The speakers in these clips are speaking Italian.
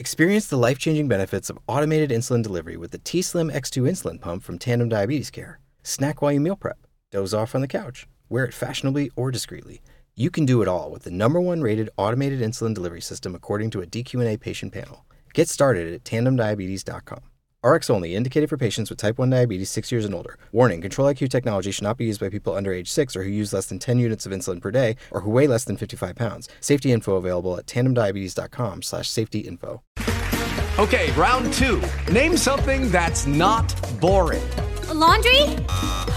Experience the life changing benefits of automated insulin delivery with the T Slim X2 insulin pump from Tandem Diabetes Care. Snack while you meal prep, doze off on the couch, wear it fashionably or discreetly. You can do it all with the number one rated automated insulin delivery system according to a DQ&A patient panel. Get started at tandemdiabetes.com. RX only, indicated for patients with type 1 diabetes 6 years and older. Warning Control IQ technology should not be used by people under age 6 or who use less than 10 units of insulin per day or who weigh less than 55 pounds. Safety info available at tandemdiabetes.com slash safety info. Okay, round two. Name something that's not boring. A laundry?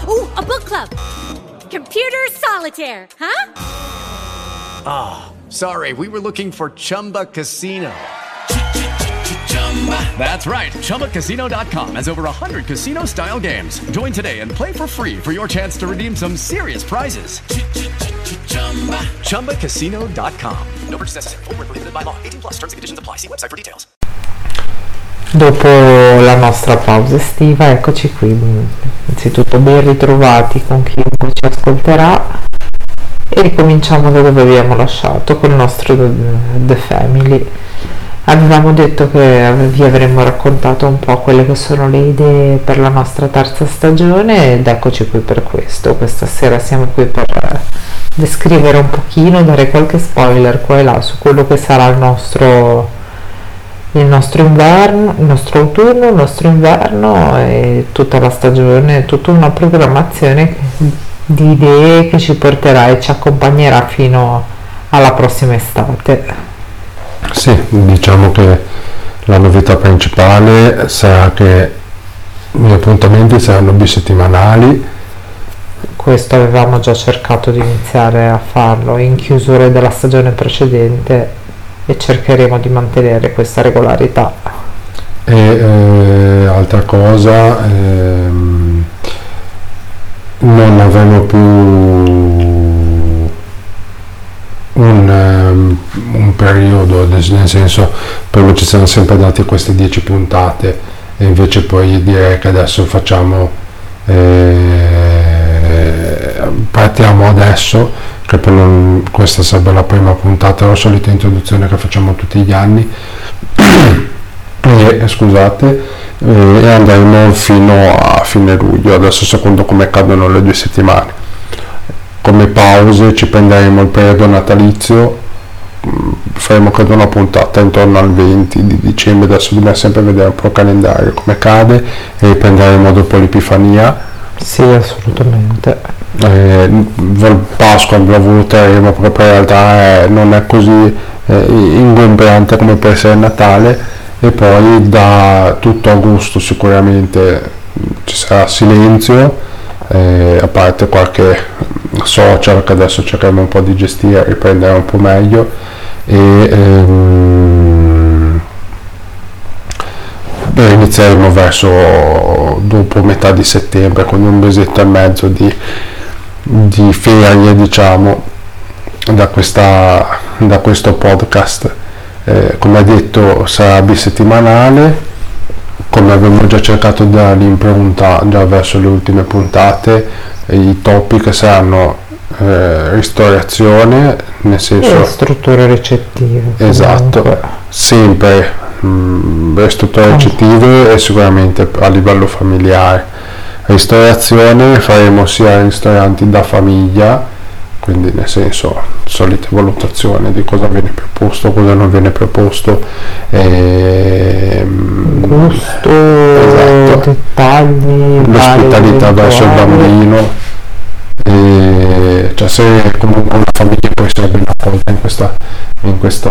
Ooh, a book club. Computer solitaire, huh? Ah, sorry, we were looking for Chumba Casino. That's right. ChumbaCasino.com has over 100 casino style games. Join today and play for free for your chance to redeem some serious prizes. ChumbaCasino.com. No purchase necessary. Full prohibited by law. 18 plus terms and conditions apply. See website for details. Dopo la nostra pausa estiva, eccoci qui. Innanzitutto ben ritrovati con chiunque ci ascolterà e ricominciamo da dove abbiamo lasciato con il nostro The Family. Avevamo detto che vi avremmo raccontato un po' quelle che sono le idee per la nostra terza stagione ed eccoci qui per questo. Questa sera siamo qui per descrivere un pochino, dare qualche spoiler qua e là su quello che sarà il nostro, il nostro inverno, il nostro autunno, il nostro inverno e tutta la stagione, tutta una programmazione di idee che ci porterà e ci accompagnerà fino alla prossima estate. Sì, diciamo che la novità principale sarà che gli appuntamenti saranno bisettimanali. Questo avevamo già cercato di iniziare a farlo in chiusura della stagione precedente e cercheremo di mantenere questa regolarità. E eh, altra cosa, ehm, non avremo più un, um, un periodo, nel senso proprio ci siamo sempre dati queste 10 puntate e invece poi direi che adesso facciamo eh, partiamo adesso che non, questa sarebbe la prima puntata la solita introduzione che facciamo tutti gli anni. E, scusate eh, e andremo fino a fine luglio adesso secondo come cadono le due settimane come pause ci prenderemo il periodo natalizio mm, faremo credo una puntata intorno al 20 di dicembre adesso dobbiamo sempre vedere un po' il calendario come cade e riprenderemo dopo l'Epifania. Sì assolutamente. Eh, Pasqua lo valuteremo proprio in realtà eh, non è così eh, ingombrante come può essere Natale. E poi da tutto agosto sicuramente ci sarà silenzio eh, a parte qualche social che adesso cercheremo un po' di gestire, riprendere un po' meglio. E ehm, inizieremo verso dopo metà di settembre con un mesetto e mezzo di, di ferie diciamo da, questa, da questo podcast. Eh, come detto sarà bisettimanale. Come abbiamo già cercato dall'impronta già verso le ultime puntate i topic saranno eh, ristorazione nel senso e strutture ricettive esatto comunque. sempre mh, mm, strutture ricettive e sicuramente a livello familiare ristorazione faremo sia ristoranti da famiglia quindi nel senso solite valutazioni di cosa viene proposto cosa non viene proposto e, ehm, gusto esatto. Dettagli l'ospitalità verso il bambino. E, cioè se comunque una famiglia può essere ben accolta in questa in questo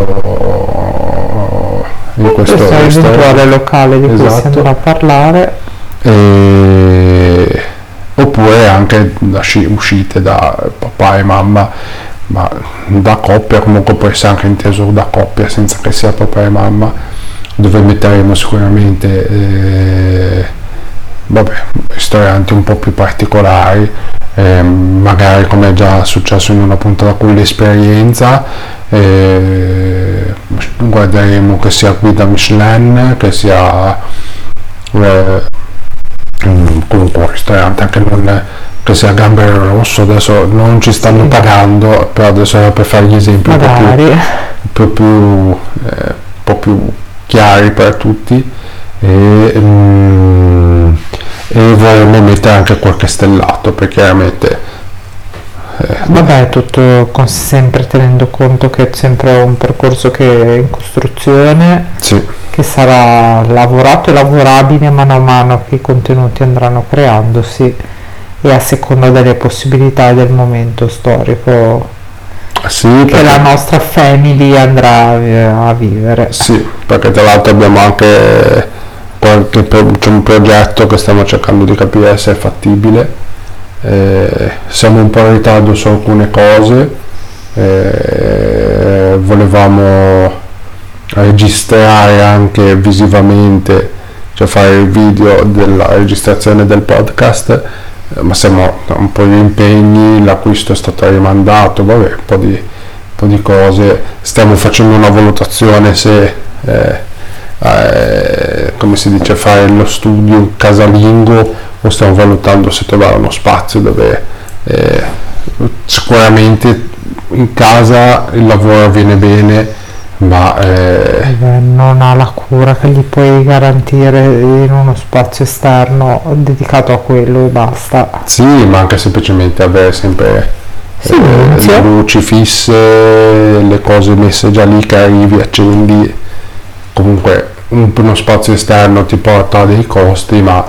in questo, questo eventuale locale di esatto. cui si andrà a parlare. E, oppure anche da uscite da papà e mamma ma da coppia comunque può essere anche inteso da coppia senza che sia papà e mamma dove metteremo sicuramente eh, vabbè, ristoranti un po' più particolari eh, magari come è già successo in una puntata con l'esperienza eh, guarderemo che sia guida Michelin che sia eh, comunque un ristorante anche non che sia Gambero Rosso adesso non ci stanno pagando però adesso era per fare gli esempi Magari. un po' più, un po più, eh, un po più chiari per tutti e, mm, e vorremmo mettere anche qualche stellato perché chiaramente eh, Vabbè, tutto con- sempre tenendo conto che è sempre un percorso che è in costruzione, sì, che sarà lavorato e lavorabile mano a mano che i contenuti andranno creandosi e a seconda delle possibilità del momento storico sì, che la nostra family andrà eh, a vivere. Sì, perché tra l'altro abbiamo anche qualche pro- c'è un progetto che stiamo cercando di capire se è fattibile. Eh, siamo un po' in ritardo su alcune cose. eh, volevamo registrare anche visivamente, cioè fare il video della registrazione del podcast, eh, ma siamo un po' di impegni, l'acquisto è stato rimandato, vabbè, un po' di, un po' di cose. Stiamo facendo una valutazione se, eh, eh, come si dice, fare lo studio casalingo o stiamo valutando se trovare uno spazio dove eh, sicuramente in casa il lavoro avviene bene, ma eh, Eh, non ha la cura che gli puoi garantire in uno spazio esterno dedicato a quello e basta. Sì, ma anche semplicemente avere sempre eh, Silenzio. le luci fisse, le cose messe già lì che arrivi, accendi. Uno spazio esterno ti porta a dei costi, ma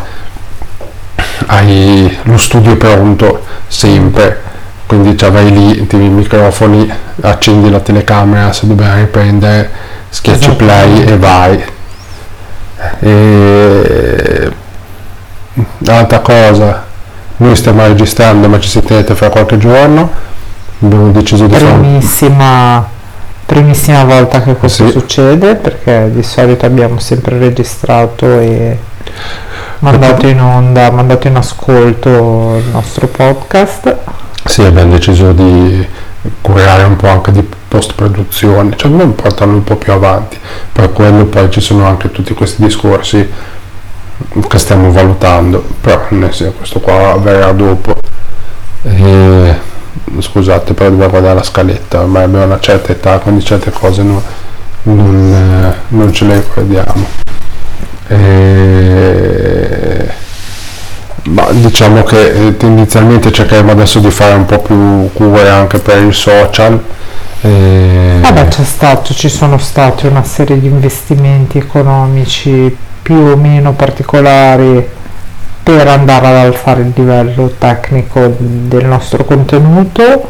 hai lo studio pronto sempre. Quindi ci vai lì, tieni i microfoni, accendi la telecamera se dobbiamo riprendere, schiacci Esatto. play e vai. E... Altra cosa, noi stiamo registrando ma ci sentirete fra qualche giorno abbiamo deciso di fare Primissima, primissima volta che questo Sì. succede perché di solito abbiamo sempre registrato e mandato in onda, mandato in ascolto il nostro podcast. sì abbiamo deciso di curare un po' anche di post produzione cioè non portarlo un po' più avanti per quello poi ci sono anche tutti questi discorsi che stiamo valutando però questo qua verrà dopo E, scusate però devo guardare la scaletta ormai abbiamo una certa età quindi certe cose no- non, eh, non ce le ricordiamo E, ma diciamo che eh, tendenzialmente cercheremo adesso di fare un po' più cure anche per i social. E- Vabbè, c'è stato, ci sono stati una serie di investimenti economici più o meno particolari per andare ad alzare il livello tecnico del nostro contenuto.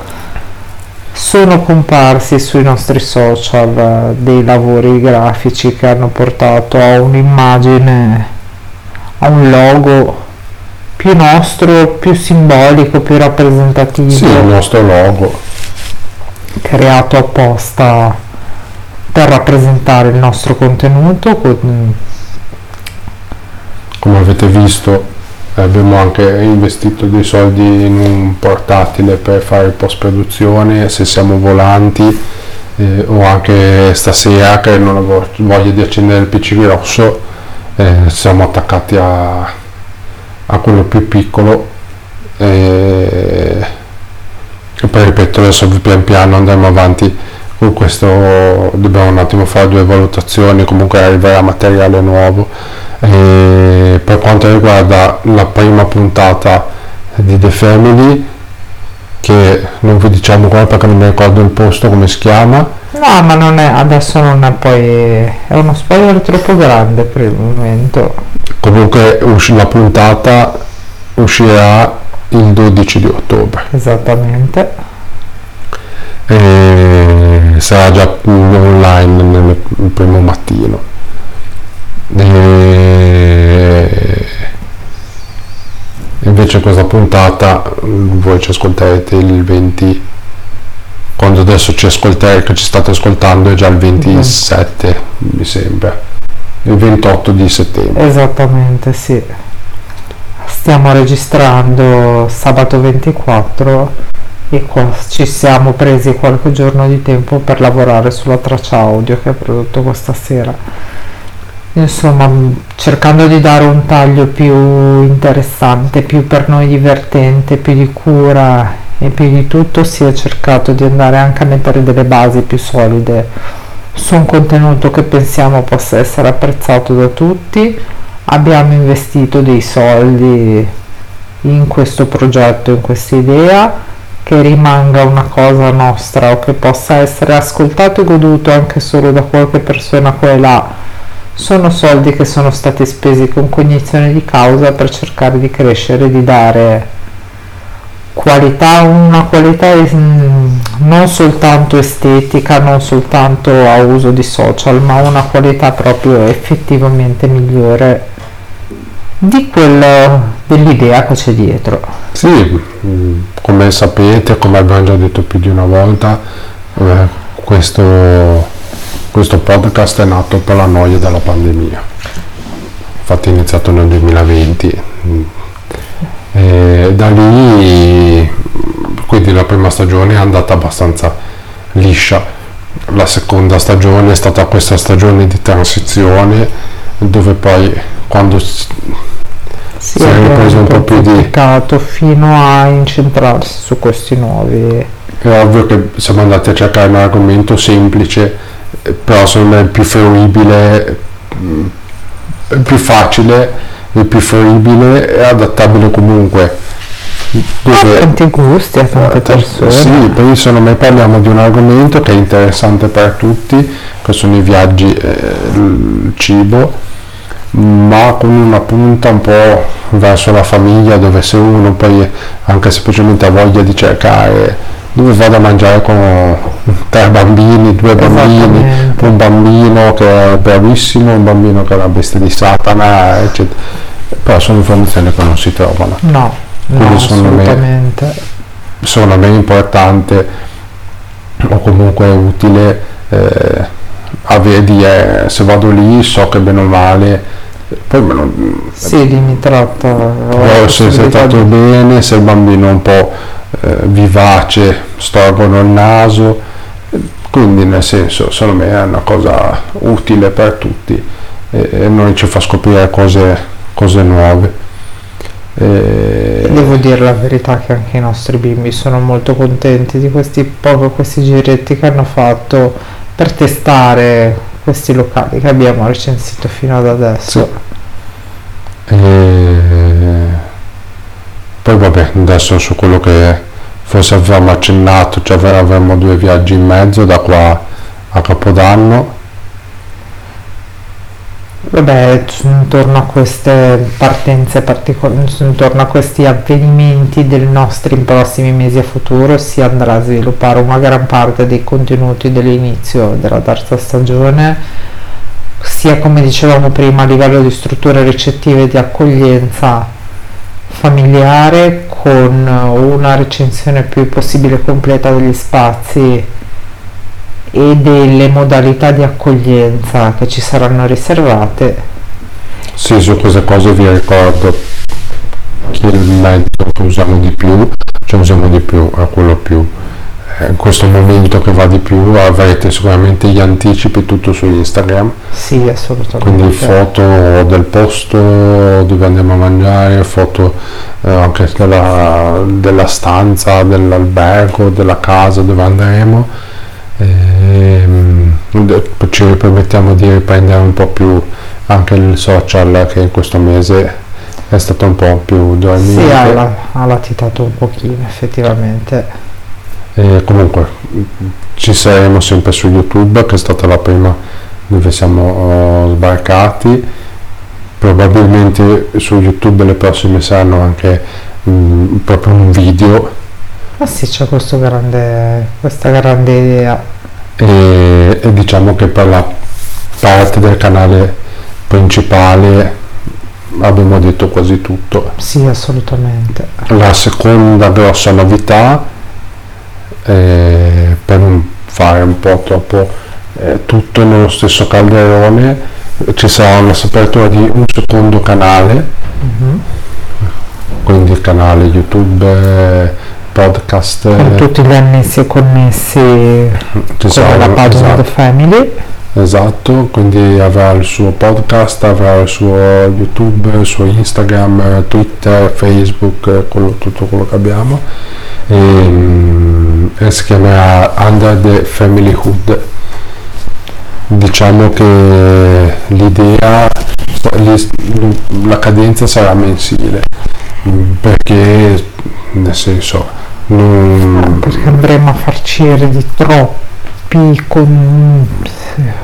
Sono comparsi sui nostri social eh, dei lavori grafici che hanno portato a un'immagine, a un logo più nostro, più simbolico, più rappresentativo sì, il nostro logo creato apposta per rappresentare il nostro contenuto con- come avete visto abbiamo anche investito dei soldi in un portatile per fare post produzione se siamo volanti eh, o anche stasera che non avevo voglia di accendere il pc grosso eh, siamo attaccati a, a quello più piccolo e, e poi ripeto adesso pian piano andremo avanti con questo dobbiamo un attimo fare due valutazioni comunque arriverà materiale nuovo. E per quanto riguarda la prima puntata di The Family che non vi diciamo qua perché non mi ricordo il posto come si chiama. No ma non è adesso non è poi è uno spoiler troppo grande per il momento. Comunque usci- la puntata uscirà il 12 di ottobre. Esattamente. E sarà già online nel primo mattino. E invece questa puntata mm, voi ci ascolterete il 20 quando adesso ci ascolterete che ci state ascoltando è già il 27 mi sembra. Il 28 di settembre. Esattamente sì. Stiamo registrando sabato 24 e qua ci siamo presi qualche giorno di tempo per lavorare sulla traccia audio che ha prodotto questa sera insomma cercando di dare un taglio più interessante più per noi divertente più di cura e più di tutto si è cercato di andare anche a mettere delle basi più solide su un contenuto che pensiamo possa essere apprezzato da tutti. Abbiamo investito dei soldi in questo progetto, in questa idea, che rimanga una cosa nostra o che possa essere ascoltato e goduto anche solo da qualche persona qua e là. Sono soldi che sono stati spesi con cognizione di causa per cercare di crescere, di dare qualità, una qualità non soltanto estetica, non soltanto a uso di social, ma una qualità proprio effettivamente migliore di quello dell'idea che c'è dietro. Sì, come sapete, come abbiamo già detto più di una volta, eh, questo, questo podcast è nato per la noia della pandemia. Infatti è iniziato nel 2020 e da lì quindi la prima stagione è andata abbastanza liscia la seconda stagione è stata questa stagione di transizione dove poi quando si, è ripreso un po' più di fino a incentrarsi su questi nuovi è ovvio che siamo andati a cercare un argomento semplice però secondo me è più fruibile più facile il più fruibile e adattabile comunque dove, a tanti gusti, a tante persone. Sì, poi secondo me parliamo di un argomento che è interessante per tutti, che sono i viaggi e il cibo, ma con una punta un po' verso la famiglia, dove se uno poi anche semplicemente ha voglia di cercare dove vado a mangiare con tre bambini, due bambini, un bambino che è bravissimo, un bambino che è una bestia di Satana, eccetera. Però sono informazioni che non si trovano. No, Quindi no, assolutamente. Me, secondo me è importante o comunque utile eh, avere, dire, se vado lì so che bene o male poi me lo, sì, dimmi tratto se sei trattato bene se il bambino è un po' eh, vivace, storgono il naso, quindi nel senso secondo me è una cosa utile per tutti e, e noi ci fa scoprire cose, cose nuove. E... Devo dire la verità che anche i nostri bimbi sono molto contenti di questi, poco, questi giretti che hanno fatto per testare questi locali che abbiamo recensito fino ad adesso. Sì. E poi vabbè adesso su quello che forse avevamo accennato cioè avremo due viaggi in mezzo da qua a Capodanno Vabbè, intorno a queste partenze particolari, intorno a questi avvenimenti dei nostri prossimi mesi a futuro si andrà a sviluppare una gran parte dei contenuti dell'inizio della terza stagione, sia come dicevamo prima a livello di strutture ricettive di accoglienza familiare con una recensione più possibile completa degli spazi e delle modalità di accoglienza che ci saranno riservate. Sì, su queste cose vi ricordo che il mezzo che usiamo di più, cioè usiamo di più, è quello più in questo momento che va di più avrete sicuramente gli anticipi tutto su Instagram. Sì assolutamente. Quindi foto del posto dove andiamo a mangiare foto eh, anche della, della, stanza dell'albergo della casa dove andremo e, ehm, ci permettiamo di riprendere un po' più anche il social che in questo mese è stato un po' più dormito sì ha, ha latitato un pochino effettivamente e comunque ci saremo sempre su YouTube che è stata la prima dove siamo uh, sbarcati. Probabilmente su YouTube le prossime saranno anche mh, proprio un video. Ah sì, c'è grande, questa grande idea. E, e diciamo che per la parte del canale principale abbiamo detto quasi tutto. Sì, assolutamente. La seconda grossa novità eh, per non fare un po' troppo eh, tutto nello stesso calderone ci sarà una apertura di un secondo canale mm-hmm. quindi il canale youtube eh, podcast con tutti gli annessi e connessi ci sarà la pagina esatto. The Family. Esatto quindi avrà il suo podcast avrà il suo youtube il suo instagram twitter facebook quello, tutto quello che abbiamo. E, mm, e si chiamerà Under the Family Hood. Diciamo che l'idea, la cadenza sarà mensile, perché nel senso non... perché andremo a farci di troppi con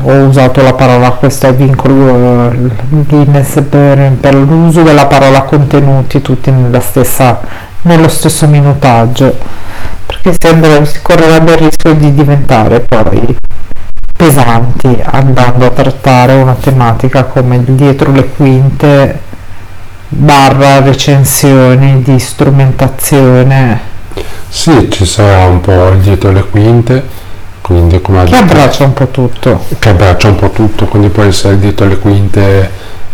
ho usato la parola questo è vincolo Guinness per, per l'uso della parola contenuti tutti nella stessa, nello stesso minutaggio. Perché andrà, si correrebbe il rischio di diventare poi pesanti andando a trattare una tematica come dietro le quinte barra recensioni di strumentazione. Sì ci sarà un po' dietro le quinte quindi come che abbraccia un po' tutto. Che abbraccia un po' tutto quindi può essere dietro le quinte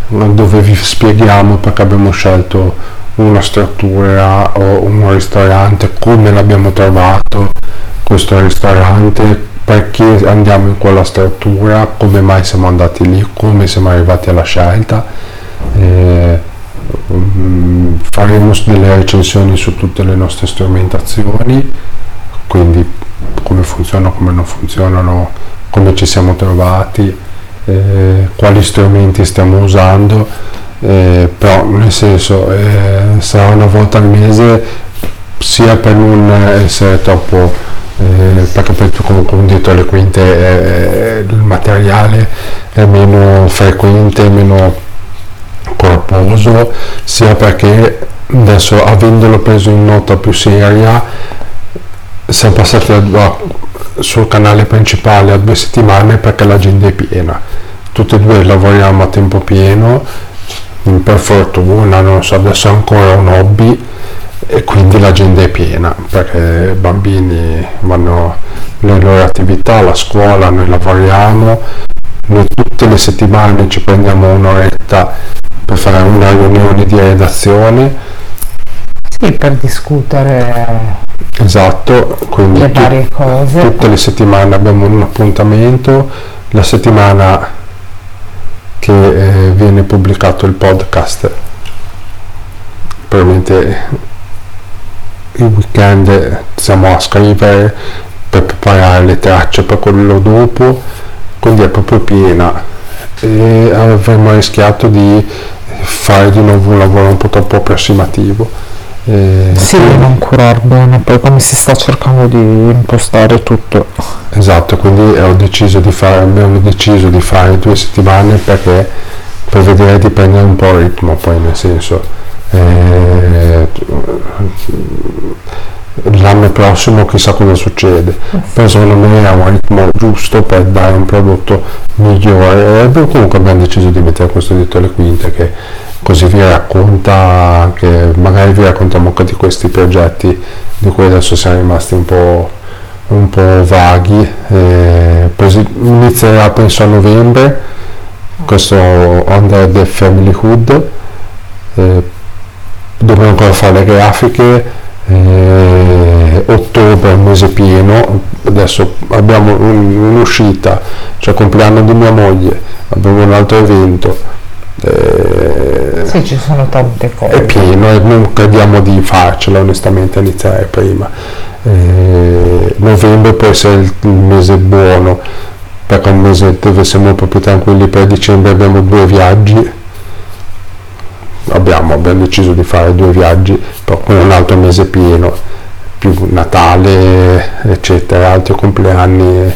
dove vi spieghiamo perché abbiamo scelto una struttura o un ristorante come l'abbiamo trovato questo ristorante perché andiamo in quella struttura come mai siamo andati lì come siamo arrivati alla scelta eh, faremo delle recensioni su tutte le nostre strumentazioni quindi come funzionano, come non funzionano, come ci siamo trovati, eh, quali strumenti stiamo usando, eh, però nel senso eh, sarà una volta al mese sia per non essere troppo eh, perché poi comunque dietro le quinte eh, il materiale è meno frequente, meno corposo, sia perché adesso avendolo preso in nota più seria siamo passati a, sul canale principale a due settimane perché l'agenda è piena. Tutti e due lavoriamo a tempo pieno per fortuna non so adesso è ancora un hobby e quindi l'agenda è piena perché i bambini vanno le loro attività la scuola noi lavoriamo noi tutte le settimane ci prendiamo un'oretta una riunione di redazione. Sì per discutere Esatto, quindi le varie cose. tutte le settimane abbiamo un appuntamento, la settimana che eh, viene pubblicato il podcast, probabilmente il weekend siamo a scrivere per preparare le tracce per quello dopo, quindi è proprio piena. E avremmo rischiato di fare di nuovo un lavoro un po' troppo approssimativo eh, sì, non curar bene, poi come si sta cercando di impostare tutto. Esatto, quindi ho deciso di fare, abbiamo deciso di fare due settimane perché per vedere di prendere un po' il ritmo, poi nel senso eh, l'anno prossimo chissà cosa succede, però secondo me è un ritmo giusto per dare un prodotto migliore. E comunque abbiamo deciso di mettere questo dietro le quinte che così vi racconta che magari vi raccontiamo anche di questi progetti di cui adesso siamo rimasti un po', un po vaghi. Eh, inizierà penso a novembre questo Under the Family Hood. Eh, dobbiamo ancora fare le grafiche eh, ottobre è un mese pieno adesso abbiamo un'uscita cioè compleanno di mia moglie abbiamo un altro evento eh, sì, ci sono tante cose. È pieno e non crediamo di farcela onestamente a iniziare prima. Eh, novembre può essere il mese buono, perché è un mese dove siamo più tranquilli, per dicembre abbiamo due viaggi. Abbiamo, abbiamo deciso di fare due viaggi, però con un altro mese pieno, più Natale, eccetera, altri compleanni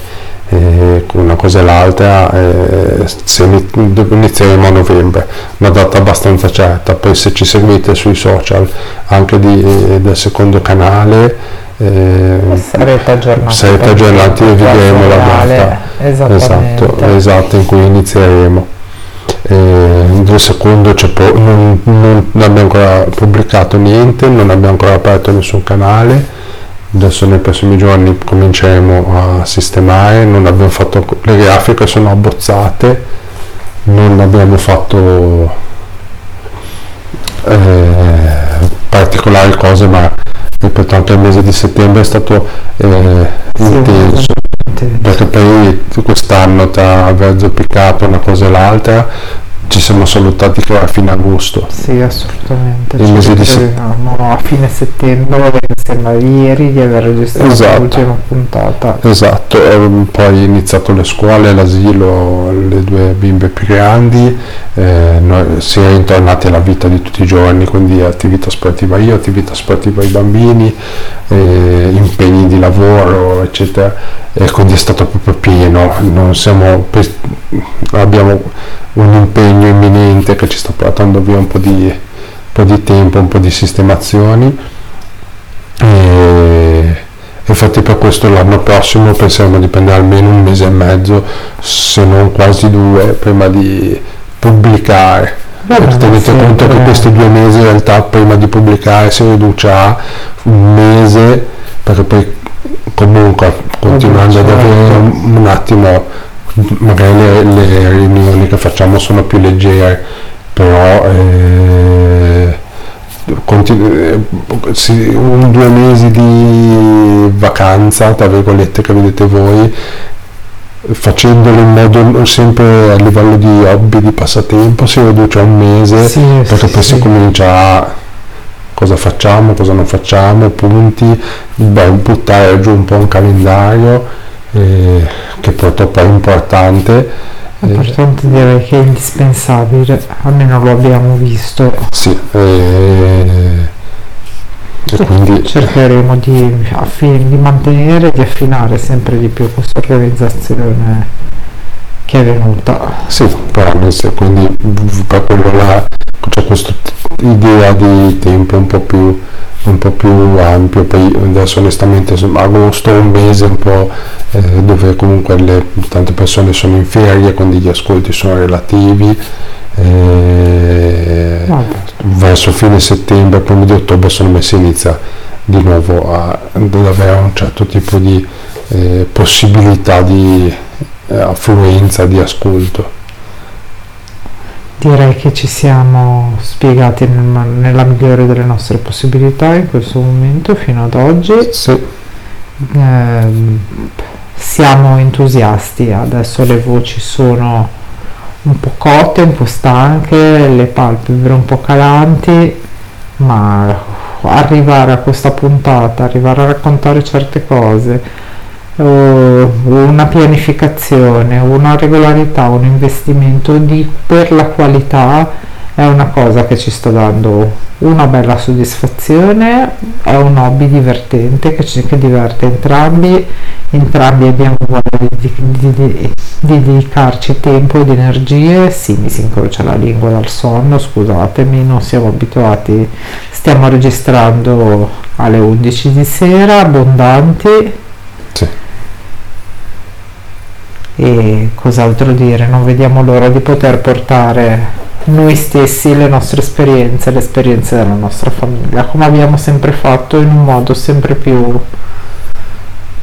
eh, una cosa e l'altra eh, se inizieremo a novembre una data abbastanza certa. Poi se ci seguite sui social anche di, eh, del secondo canale eh, sarete aggiornati. sarete aggiornati e vedremo la data. Esatto, esatto in cui inizieremo eh, del secondo po- non, non abbiamo ancora pubblicato niente non abbiamo ancora aperto nessun canale. Adesso nei prossimi giorni cominceremo a sistemare non abbiamo fatto le grafiche sono abbozzate non abbiamo fatto eh, particolari cose ma ripeto anche il mese di settembre è stato eh, intenso. perché poi quest'anno tra aver zoppicato una cosa e l'altra ci siamo salutati che era a fine agosto. Sì, assolutamente. Il mese di ritroviamo a fine settembre, sembra ieri di aver registrato Esatto. l'ultima puntata. Esatto, ehm, poi è iniziato le scuole, l'asilo, le due bimbe più grandi, eh, noi si è ritornati alla vita di tutti i giorni, quindi attività sportiva io, attività sportiva ai bambini, eh, impegni di lavoro, eccetera, e quindi è stato proprio pieno, non siamo, abbiamo un impegno imminente che ci sta portando via un po' di, un po' di tempo, un po' di sistemazioni. E, infatti per questo l'anno prossimo pensiamo di prendere almeno un mese e mezzo, se non quasi due, prima di pubblicare. Bene, Tenete conto che questi due mesi in realtà prima di pubblicare si riduce a un mese, perché poi comunque continuando ad certo. avere un, un attimo, magari le, le riunioni che facciamo sono più leggere, però eh, continu- eh, sì, un due mesi di vacanza, tra virgolette, che vedete voi, facendolo in modo sempre a livello di hobby, di passatempo, si riduce a un mese, Sì, perché sì, poi si comincia a cosa facciamo, cosa non facciamo, punti, beh, buttare giù un po' un calendario eh, che purtroppo è importante. Importante direi che è indispensabile, almeno lo abbiamo visto. Sì, eh, e quindi Cercheremo di, affi- di mantenere e di affinare sempre di più questa organizzazione che è venuta. sì, però quindi quello là c'è questa idea di tempo un po' più un po' più ampio, poi adesso onestamente agosto è un mese un po' eh, dove comunque le, tante persone sono in ferie, quindi gli ascolti sono relativi. eh, verso fine settembre, primo di ottobre secondo me si inizia di nuovo a, ad avere un certo tipo di eh, possibilità di eh, affluenza, di ascolto. Direi che ci siamo spiegati nel- nella migliore delle nostre possibilità in questo momento fino ad oggi. Sì, Ehm, siamo entusiasti, adesso le voci sono un po' cotte, un po' stanche, le palpebre un po' calanti, ma arrivare a questa puntata, arrivare a raccontare certe cose, eh, una pianificazione, una regolarità, un investimento di- per la qualità è una cosa che ci sta dando una bella soddisfazione, è un hobby divertente che, ci, che diverte entrambi, entrambi abbiamo voglia di, di- di- di dedicarci tempo ed energie, sì mi si incrocia la lingua dal sonno, scusatemi, non siamo abituati, stiamo registrando alle 11 di sera, abbondanti, sì. E cos'altro dire, non vediamo l'ora di poter portare noi stessi le nostre esperienze, le esperienze della nostra famiglia, come abbiamo sempre fatto in un modo sempre più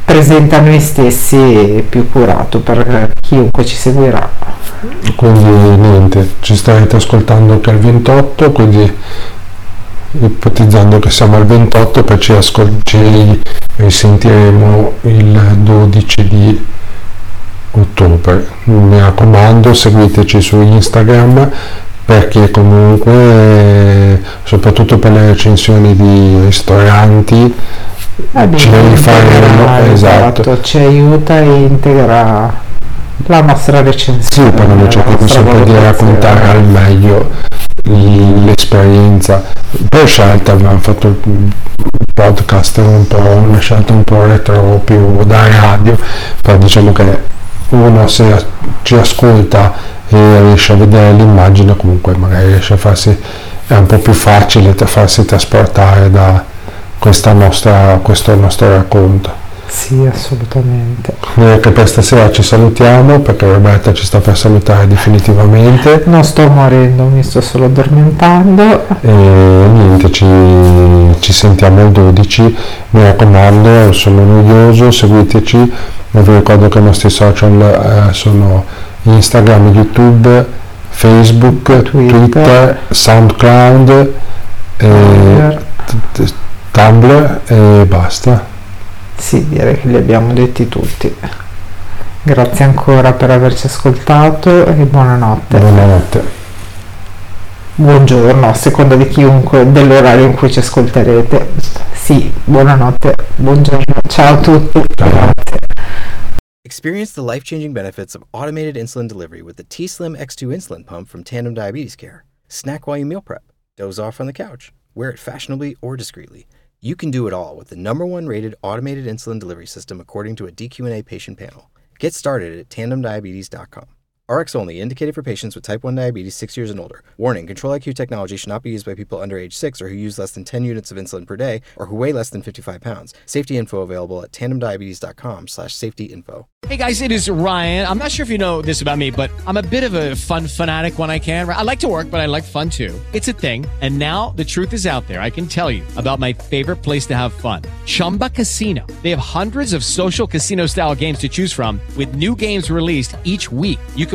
presente a noi stessi e più curato per chiunque ci seguirà. Quindi niente, ci starete ascoltando il 28, quindi ipotizzando che siamo al 28 poi ci, ascol- ci risentiremo il 12 di ottobre. Mi raccomando, seguiteci su Instagram perché comunque, soprattutto per le recensioni di ristoranti, ci devi fare integra- esatto. ci aiuta e integra la nostra recensione. Sì, però noi cerchiamo sempre di raccontare al meglio l'esperienza. Per scelta abbiamo fatto il podcast un po' una scelta un po' retro più da radio, però diciamo che uno se ci ascolta e riesce a vedere l'immagine comunque magari riesce a farsi è un po' più facile tra- farsi trasportare da questa nostra, questo nostro racconto. Sì, assolutamente. Direi che per stasera ci salutiamo perché Roberta ci sta per salutare definitivamente Non sto morendo, mi sto solo addormentando. e niente, ci, ci sentiamo il 12, mi raccomando, sono noioso, seguiteci, vi ricordo che i nostri social eh, sono Instagram, YouTube, Facebook, Twitter. Twitter, SoundCloud, eh, Tumblr e basta. Sì, direi che li abbiamo detti tutti. Grazie ancora per averci ascoltato e buonanotte. Buonanotte. buongiorno, a seconda di chiunque, dell'orario in cui ci ascolterete. Sì, buonanotte, buongiorno, ciao a tutti. Grazie. Experience the life changing benefits of automated insulin delivery with the T Slim X2 insulin pump from Tandem Diabetes Care. Snack while you meal prep, doze off on the couch, wear it fashionably or discreetly. You can do it all with the number one rated automated insulin delivery system according to a DQ&A patient panel. Get started at tandemdiabetes.com. RX only, indicated for patients with type 1 diabetes 6 years and older. Warning Control IQ technology should not be used by people under age 6 or who use less than 10 units of insulin per day or who weigh less than 55 pounds. Safety info available at tandemdiabetes.com slash safety info. Hey guys, it is Ryan. I'm not sure if you know this about me, but I'm a bit of a fun fanatic when I can. I like to work, but I like fun too. It's a thing. And now the truth is out there. I can tell you about my favorite place to have fun Chumba Casino. They have hundreds of social casino style games to choose from, with new games released each week. You can